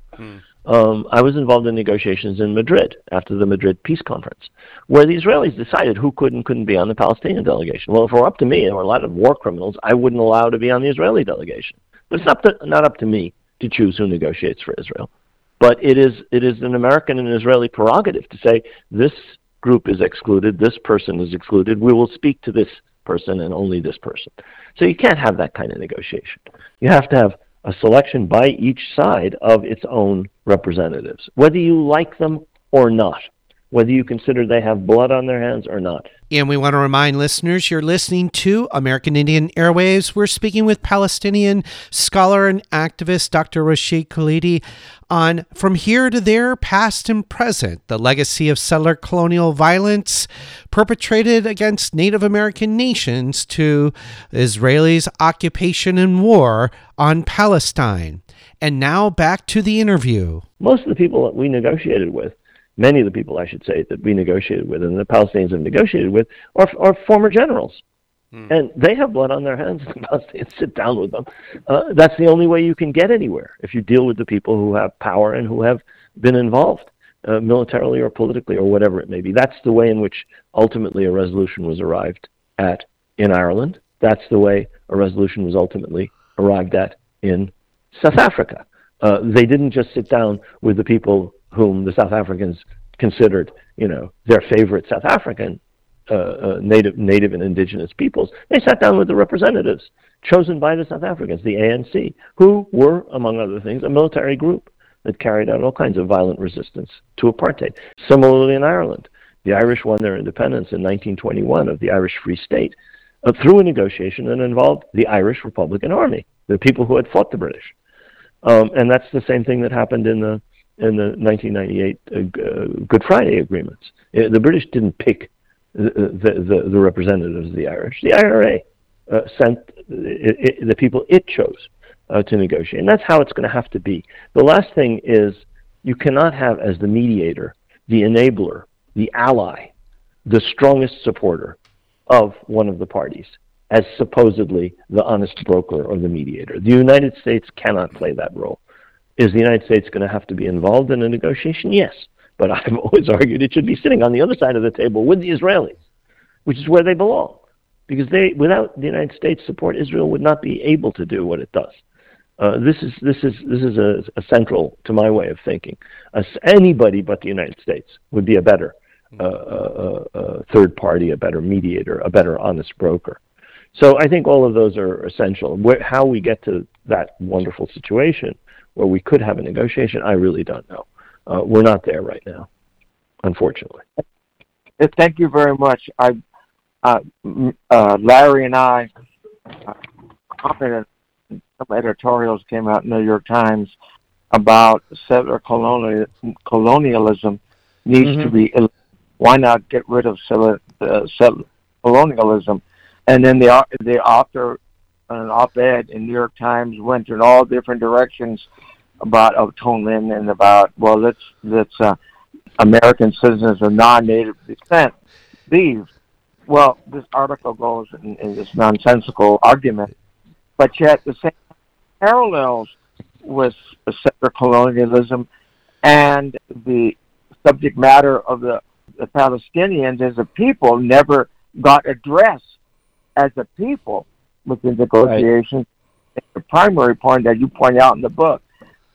Um, I was involved in negotiations in Madrid after the Madrid Peace Conference, where the Israelis decided who could and couldn't be on the Palestinian delegation. Well, if it were up to me, there were a lot of war criminals I wouldn't allow to be on the Israeli delegation. But it's not, to, not up to me to choose who negotiates for Israel. But it is, it is an American and Israeli prerogative to say this group is excluded, this person is excluded, we will speak to this person and only this person. So you can't have that kind of negotiation. You have to have a selection by each side of its own representatives, whether you like them or not, whether you consider they have blood on their hands or not. And we want to remind listeners you're listening to American Indian Airwaves. We're speaking with Palestinian scholar and activist Dr. Rashid Khalidi on From Here to There, Past and Present, the legacy of settler colonial violence perpetrated against Native American nations to Israelis' occupation and war on Palestine. And now back to the interview. Most of the people that we negotiated with many of the people, I should say, that we negotiated with and the Palestinians have negotiated with are, are former generals. Hmm. And they have blood on their hands. The Palestinians sit down with them. Uh, that's the only way you can get anywhere if you deal with the people who have power and who have been involved uh, militarily or politically or whatever it may be. That's the way in which ultimately a resolution was arrived at in Ireland. That's the way a resolution was ultimately arrived at in South Africa. Uh, they didn't just sit down with the people whom the South Africans considered, you know, their favorite South African uh, uh, native, native and indigenous peoples. They sat down with the representatives chosen by the South Africans, the ANC, who were, among other things, a military group that carried out all kinds of violent resistance to apartheid. Similarly, in Ireland, the Irish won their independence in 1921 of the Irish Free State uh, through a negotiation that involved the Irish Republican Army, the people who had fought the British. Um, and that's the same thing that happened in the in the 1998 uh, uh, Good Friday agreements. Uh, the British didn't pick the, the, the, representatives of the Irish. The IRA uh, sent it, it, the people it chose uh, to negotiate. And that's how it's going to have to be. The last thing is you cannot have as the mediator, the enabler, the ally, the strongest supporter of one of the parties as supposedly the honest broker or the mediator. The United States cannot play that role. Is the United States going to have to be involved in a negotiation? Yes. But I've always argued it should be sitting on the other side of the table with the Israelis, which is where they belong. Because they, without the United States support, Israel would not be able to do what it does. Uh, this is this is this is a, a, central to my way of thinking. As anybody but the United States would be a better uh, uh, uh, third party, a better mediator, a better honest broker. So I think all of those are essential. Where, how we get to that wonderful situation where we could have a negotiation, I really don't know. Uh, we're not there right now, unfortunately. Thank you very much. I, uh, uh, Larry and I uh, commented some editorials came out in the New York Times about settler colonial, colonialism needs mm-hmm. to be. Why not get rid of settler, uh, settler colonialism? And then the the author an op-ed in New York Times went in all different directions about atonement and about well, let's let's uh, American citizens of non-native descent leave. Well, this article goes in, in this nonsensical argument, but yet the same parallels with settler colonialism and the subject matter of the, the Palestinians as a people never got addressed as a people within negotiations. Right. The primary point that you point out in the book,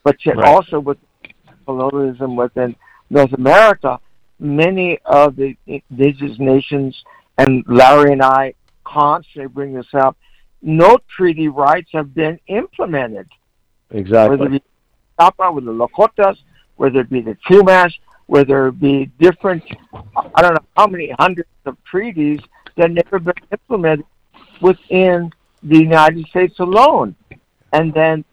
but yet right. also with colonialism within North America, many of the indigenous nations, and Larry and I constantly bring this up, no treaty rights have been implemented. Exactly. Whether it be Tapa with the Lakotas, whether it be the Chumash, whether it be different, I don't know how many hundreds of treaties that never been implemented within the United States alone. And then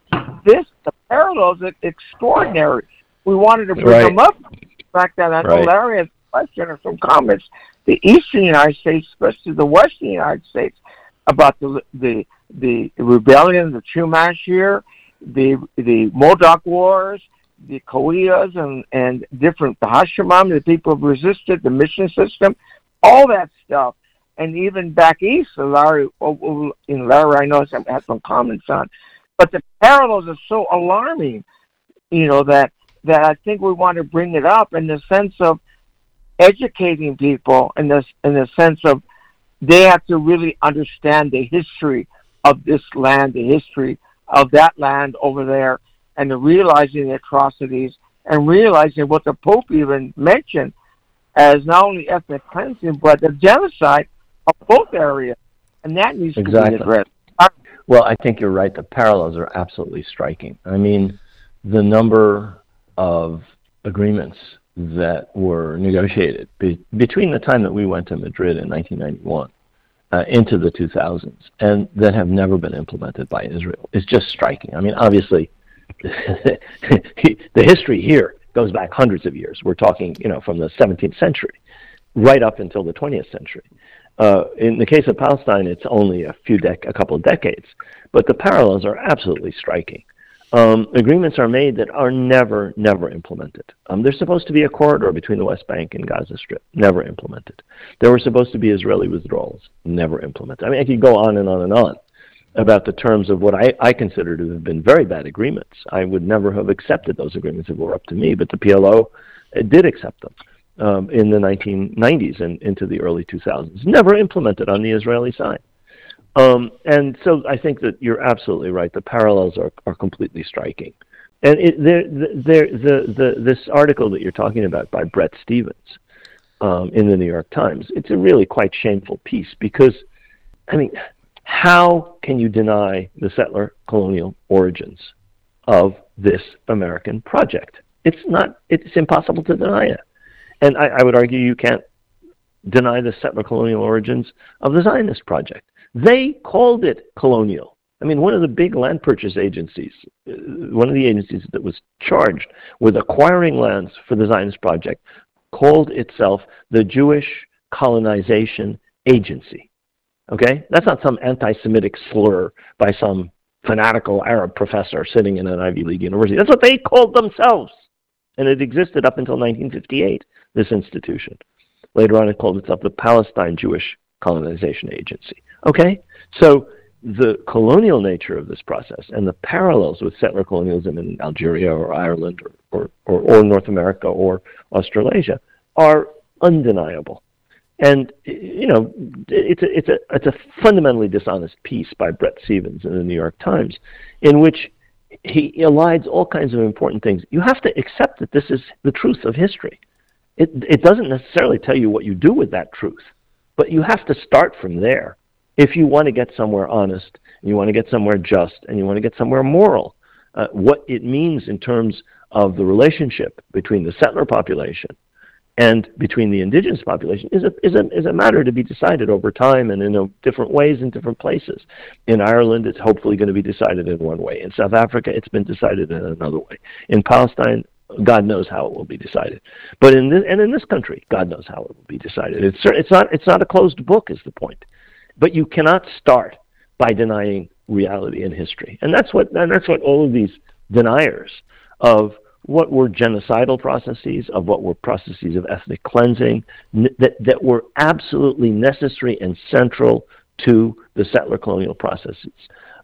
this, the parallels are extraordinary. We wanted to bring right. them up. The fact that I know right. Larry has a question or some comments. The eastern United States, especially the western United States, about the the the rebellion, the Chumash here, the the Modoc Wars, the Kauai's and and different the Hashimam, the people who resisted the mission system, all that stuff and even back east, Larry, in Larry, I know some had some comments on, but the parallels are so alarming, you know that that I think we want to bring it up in the sense of educating people in this in the sense of they have to really understand the history of this land, the history of that land over there, and realizing the atrocities and realizing what the Pope even mentioned as not only ethnic cleansing but the genocide of both areas, and that needs to be addressed. Well, I think you're right. The parallels are absolutely striking. I mean, the number of agreements that were negotiated be- between the time that we went to Madrid in 1991 uh, into the 2000s and that have never been implemented by Israel is just striking. I mean, obviously, the history here goes back hundreds of years. We're talking, you know, from the 17th century right up until the 20th century. Uh, in the case of Palestine, it's only a few dec- a couple of decades, but the parallels are absolutely striking. Um, agreements are made that are never, never implemented. Um, there's supposed to be a corridor between the West Bank and Gaza Strip, never implemented. There were supposed to be Israeli withdrawals, never implemented. I mean, I could go on and on and on about the terms of what I, I consider to have been very bad agreements. I would never have accepted those agreements if it were up to me, but the PLO uh, did accept them um, in the 1990s and into the early 2000s. Never implemented on the Israeli side. Um, and so I think that you're absolutely right. The parallels are, are completely striking. And it, there, there, the, the, this article that you're talking about by Bret Stephens um, in the New York Times, it's a really quite shameful piece because, I mean, how can you deny the settler colonial origins of this American project? It's not, it's impossible to deny it. And I, I would argue you can't deny the settler colonial origins of the Zionist project. They called it colonial. I mean, one of the big land purchase agencies, uh, one of the agencies that was charged with acquiring lands for the Zionist project, called itself the Jewish Colonization Agency. Okay? That's not some anti Semitic slur by some fanatical Arab professor sitting in an Ivy League university. That's what they called themselves. And it existed up until 1958, this institution. Later on, it called itself the Palestine Jewish Colonization Agency. Okay? So the colonial nature of this process and the parallels with settler colonialism in Algeria or Ireland or, or, or, or North America or Australasia are undeniable. And you know, it's a, it's a it's a fundamentally dishonest piece by Bret Stephens in the New York Times, in which he elides all kinds of important things. You have to accept that this is the truth of history. It it doesn't necessarily tell you what you do with that truth, but you have to start from there if you want to get somewhere honest, and you want to get somewhere just, and you want to get somewhere moral. Uh, what it means in terms of the relationship between the settler population and between the indigenous population is a, is a, is a matter to be decided over time and in a, different ways in different places. In Ireland, it's hopefully going to be decided in one way. In South Africa, it's been decided in another way. In Palestine, God knows how it will be decided. But in this, and in this country, God knows how it will be decided. It's, it's, not, it's not a closed book, is the point. But you cannot start by denying reality and history. And that's what, and that's what all of these deniers of what were genocidal processes, of what were processes of ethnic cleansing, n- that, that were absolutely necessary and central to the settler colonial processes,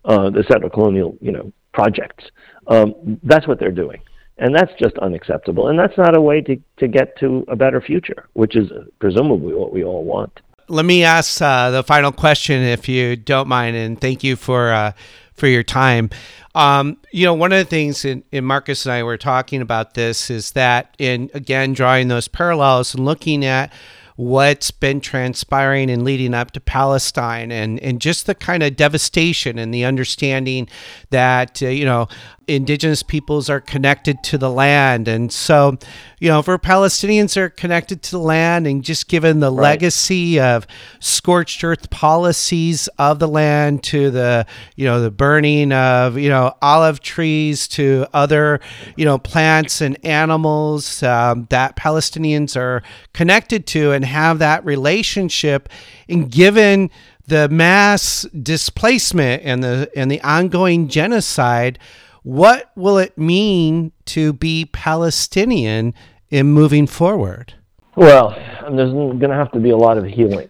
uh, the settler colonial you know, projects. Um, that's what they're doing. And that's just unacceptable. And that's not a way to, to get to a better future, which is presumably what we all want. Let me ask uh, the final question, if you don't mind, and thank you for uh, for your time. Um, you know, one of the things, in, in Marcus and I were talking about this, is that in again drawing those parallels and looking at what's been transpiring and leading up to Palestine and, and just the kind of devastation and the understanding that, uh, you know, indigenous peoples are connected to the land. And so, you know, for Palestinians are connected to the land and just given the Right. legacy of scorched earth policies of the land to the, you know, the burning of, you know, olive trees to other, you know, plants and animals um, that Palestinians are connected to and have that relationship. And given the mass displacement and the and the ongoing genocide, what will it mean to be Palestinian in moving forward? Well, there's going to have to be a lot of healing.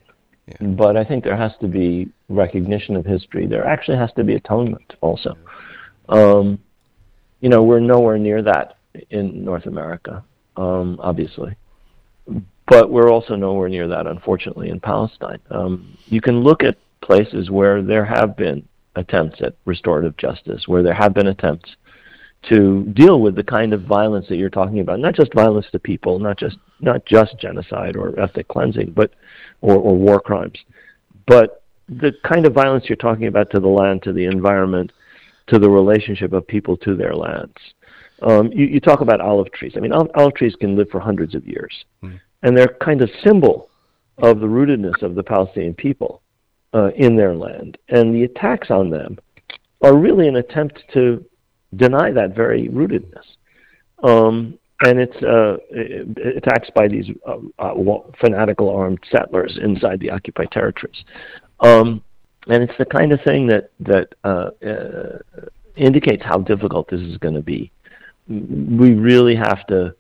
But I think there has to be recognition of history. There actually has to be atonement also. Um, you know, we're nowhere near that in North America, um, obviously. But we're also nowhere near that, unfortunately, in Palestine. Um, you can look at places where there have been attempts at restorative justice, where there have been attempts to deal with the kind of violence that you're talking about, not just violence to people, not just not just genocide or ethnic cleansing, but or, or war crimes, but the kind of violence you're talking about to the land, to the environment, to the relationship of people to their lands. Um, you, you talk about olive trees. I mean, olive, olive trees can live for hundreds of years, Mm. And they're kind of symbol of the rootedness of the Palestinian people uh, in their land. And the attacks on them are really an attempt to deny that very rootedness. Um, and it's uh, attacks by these uh, uh, fanatical armed settlers inside the occupied territories. Um, and it's the kind of thing that that uh, uh, indicates how difficult this is going to be. We really have to.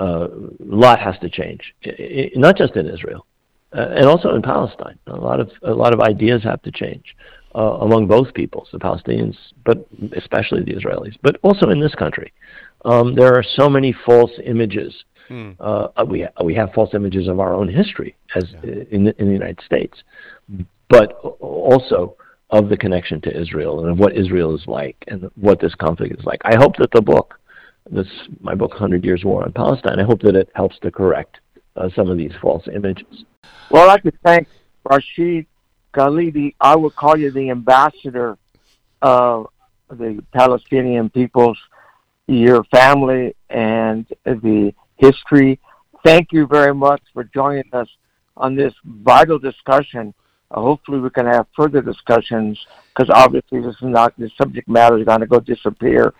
Uh, a lot has to change, I- I- not just in Israel, uh, and also in Palestine. A lot of a lot of ideas have to change uh, among both peoples, the Palestinians, but especially the Israelis, but also in this country. Um, there are so many false images. Uh, we we have false images of our own history as in the, in the United States, but also of the connection to Israel and of what Israel is like and what this conflict is like. I hope that the book, this my book, Hundred Years War on Palestine, I hope that it helps to correct uh, some of these false images. Well, I'd like to thank Rashid Khalidi. I would call you the ambassador of the Palestinian peoples, your family, and the history. Thank you very much for joining us on this vital discussion. Uh, hopefully, we can have further discussions because obviously this is not the subject matter is going to go disappear.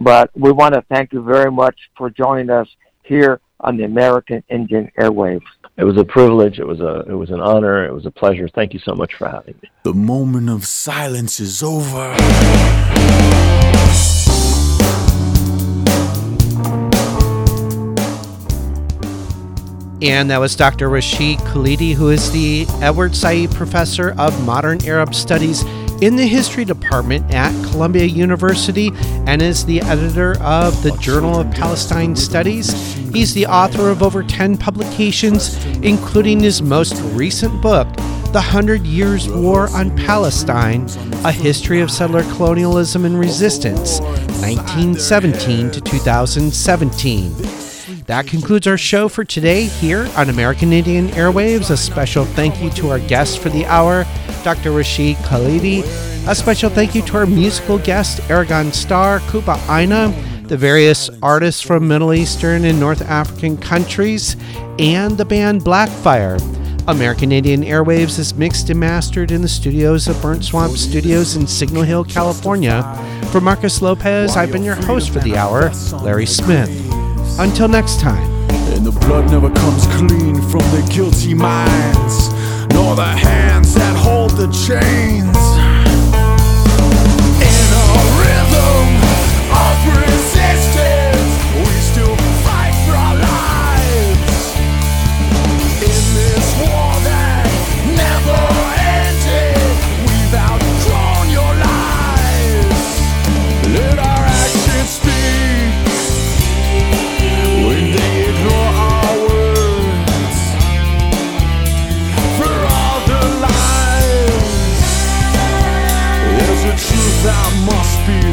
But we want to thank you very much for joining us here on the American Indian Airwaves. It was a privilege. It was a it was an honor. It was a pleasure. Thank you so much for having me. The moment of silence is over. And that was Dr. Rashid Khalidi, who is the Edward Said Professor of Modern Arab Studies in the History Department at Columbia University and is the editor of the Journal of Palestine Studies. He's the author of over 10 publications, including his most recent book, The Hundred Years' War on Palestine A History of Settler Colonialism and Resistance, 1917 to 2017. That concludes our show for today here on American Indian Airwaves. A special thank you to our guest for the hour, Dr. Rashid Khalidi. A special thank you to our musical guest, Aragon Star, Kuba Aina, the various artists from Middle Eastern and North African countries, and the band Blackfire. American Indian Airwaves is mixed and mastered in the studios of Burnt Swamp Studios in Signal Hill, California. For Marcus Lopez, I've been your host for the hour, Larry Smith. Until next time. And the blood never comes clean from the guilty minds, nor the hands that hold the chains.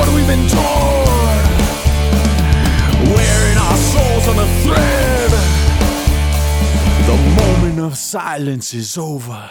What we've endured. Wearing our souls on a thread. The moment of silence is over.